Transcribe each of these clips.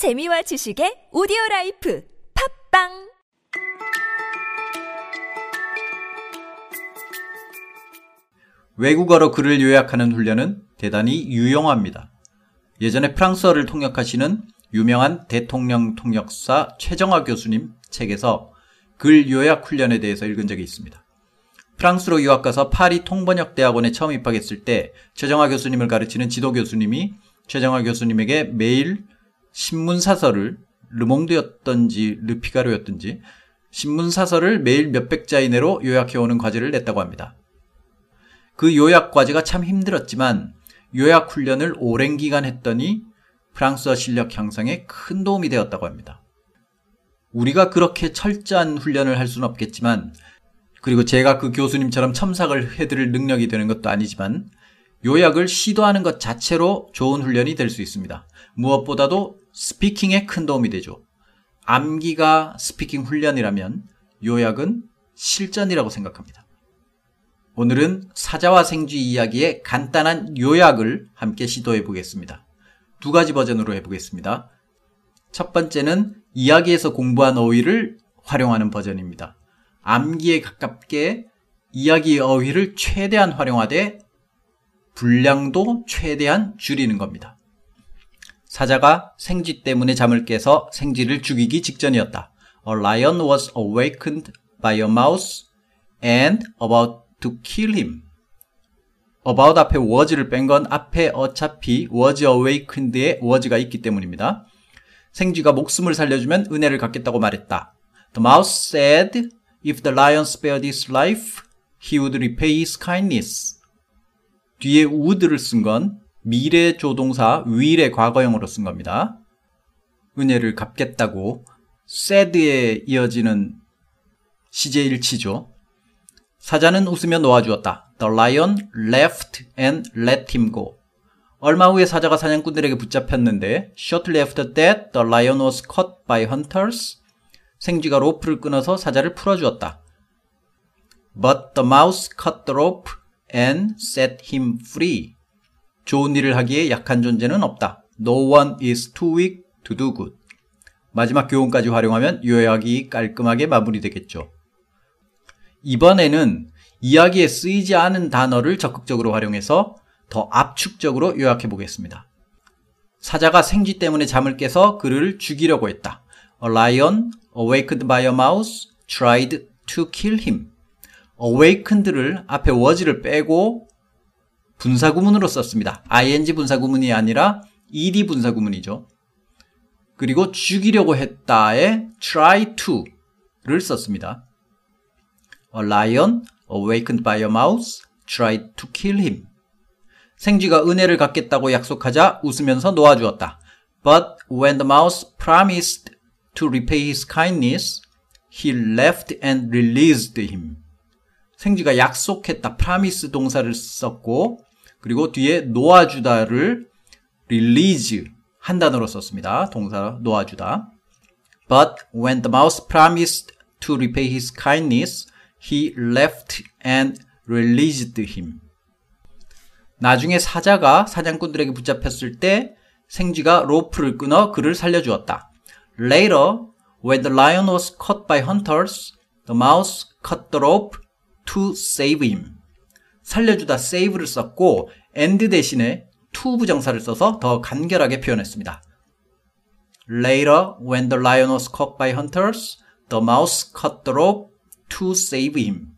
재미와 지식의 오디오 라이프 팟빵 외국어로 글을 요약하는 훈련은 대단히 유용합니다. 예전에 프랑스어를 통역하시는 유명한 대통령 통역사 최정화 교수님 책에서 글 요약 훈련에 대해서 읽은 적이 있습니다. 프랑스로 유학 가서 파리 통번역 대학원에 처음 입학했을 때 최정화 교수님을 가르치는 지도 교수님이 최정화 교수님에게 매일 신문 사설을 르몽드였던지 르피가르였던지 신문 사설을 매일 몇백 자 이내로 요약해오는 과제를 냈다고 합니다. 그 요약 과제가 참 힘들었지만 요약 훈련을 오랜 기간 했더니 프랑스어 실력 향상에 큰 도움이 되었다고 합니다. 우리가 그렇게 철저한 훈련을 할 수는 없겠지만 그리고 제가 그 교수님처럼 첨삭을 해드릴 능력이 되는 것도 아니지만 요약을 시도하는 것 자체로 좋은 훈련이 될 수 있습니다. 무엇보다도 스피킹에 큰 도움이 되죠. 암기가 스피킹 훈련이라면 요약은 실전이라고 생각합니다. 오늘은 사자와 생쥐 이야기의 간단한 요약을 함께 시도해 보겠습니다. 두 가지 버전으로 해보겠습니다. 첫 번째는 이야기에서 공부한 어휘를 활용하는 버전입니다. 암기에 가깝게 이야기 어휘를 최대한 활용하되 분량도 최대한 줄이는 겁니다. 사자가 생쥐 때문에 잠을 깨서 생쥐를 죽이기 직전이었다. A lion was awakened by a mouse and about to kill him. about 앞에 was를 뺀 건 앞에 어차피 was awakened에 was가 있기 때문입니다. 생쥐가 목숨을 살려주면 은혜를 갚겠다고 말했다. The mouse said if the lion spared his life, he would repay his kindness. 뒤에 would를 쓴 건 미래 조동사 will의 과거형으로 쓴 겁니다. 은혜를 갚겠다고 said에 이어지는 시제 일치죠. 사자는 웃으며 놓아주었다. The lion left and let him go. 얼마 후에 사자가 사냥꾼들에게 붙잡혔는데 shortly after that the lion was caught by hunters. 생쥐가 로프를 끊어서 사자를 풀어주었다. But the mouse cut the rope and set him free. 좋은 일을 하기에 약한 존재는 없다. No one is too weak to do good. 마지막 교훈까지 활용하면 요약이 깔끔하게 마무리되겠죠. 이번에는 이야기에 쓰이지 않은 단어를 적극적으로 활용해서 더 압축적으로 요약해 보겠습니다. 사자가 생쥐 때문에 잠을 깨서 그를 죽이려고 했다. A lion awakened by a mouse tried to kill him. awakened를 앞에 was를 빼고 분사구문으로 썼습니다. ing 분사구문이 아니라 ed 분사구문이죠. 그리고 죽이려고 했다에 try to를 썼습니다. A lion awakened by a mouse tried to kill him. 생쥐가 은혜를 갚겠다고 약속하자 웃으면서 놓아주었다. But when the mouse promised to repay his kindness, he left and released him. 생쥐가 약속했다. promise 동사를 썼고 그리고 뒤에 놓아주다를 release 한 단어로 썼습니다. 동사 놓아주다. But when the mouse promised to repay his kindness, he left and released him. 나중에 사자가 사냥꾼들에게 붙잡혔을 때 생쥐가 로프를 끊어 그를 살려주었다. Later, when the lion was caught by hunters, the mouse cut the rope to save him. 살려주다 save를 썼고 and 대신에 to 부정사를 써서 더 간결하게 표현했습니다. Later, when the lion was caught by hunters, the mouse cut the rope to save him.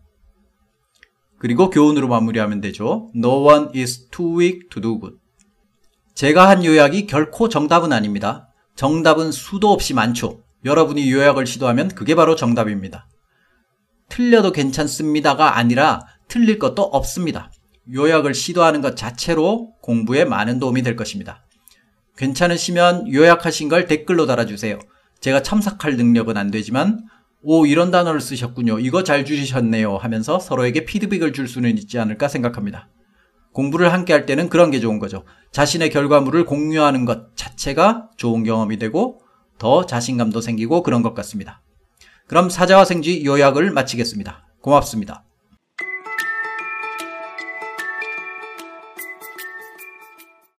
그리고 교훈으로 마무리하면 되죠. No one is too weak to do good. 제가 한 요약이 결코 정답은 아닙니다. 정답은 수도 없이 많죠. 여러분이 요약을 시도하면 그게 바로 정답입니다. 틀려도 괜찮습니다가 아니라 틀릴 것도 없습니다. 요약을 시도하는 것 자체로 공부에 많은 도움이 될 것입니다. 괜찮으시면 요약하신 걸 댓글로 달아주세요. 제가 첨삭할 능력은 안 되지만 오 이런 단어를 쓰셨군요. 이거 잘 줄이셨네요 하면서 서로에게 피드백을 줄 수는 있지 않을까 생각합니다. 공부를 함께 할 때는 그런 게 좋은 거죠. 자신의 결과물을 공유하는 것 자체가 좋은 경험이 되고 더 자신감도 생기고 그런 것 같습니다. 그럼 사자와 생쥐 요약을 마치겠습니다. 고맙습니다.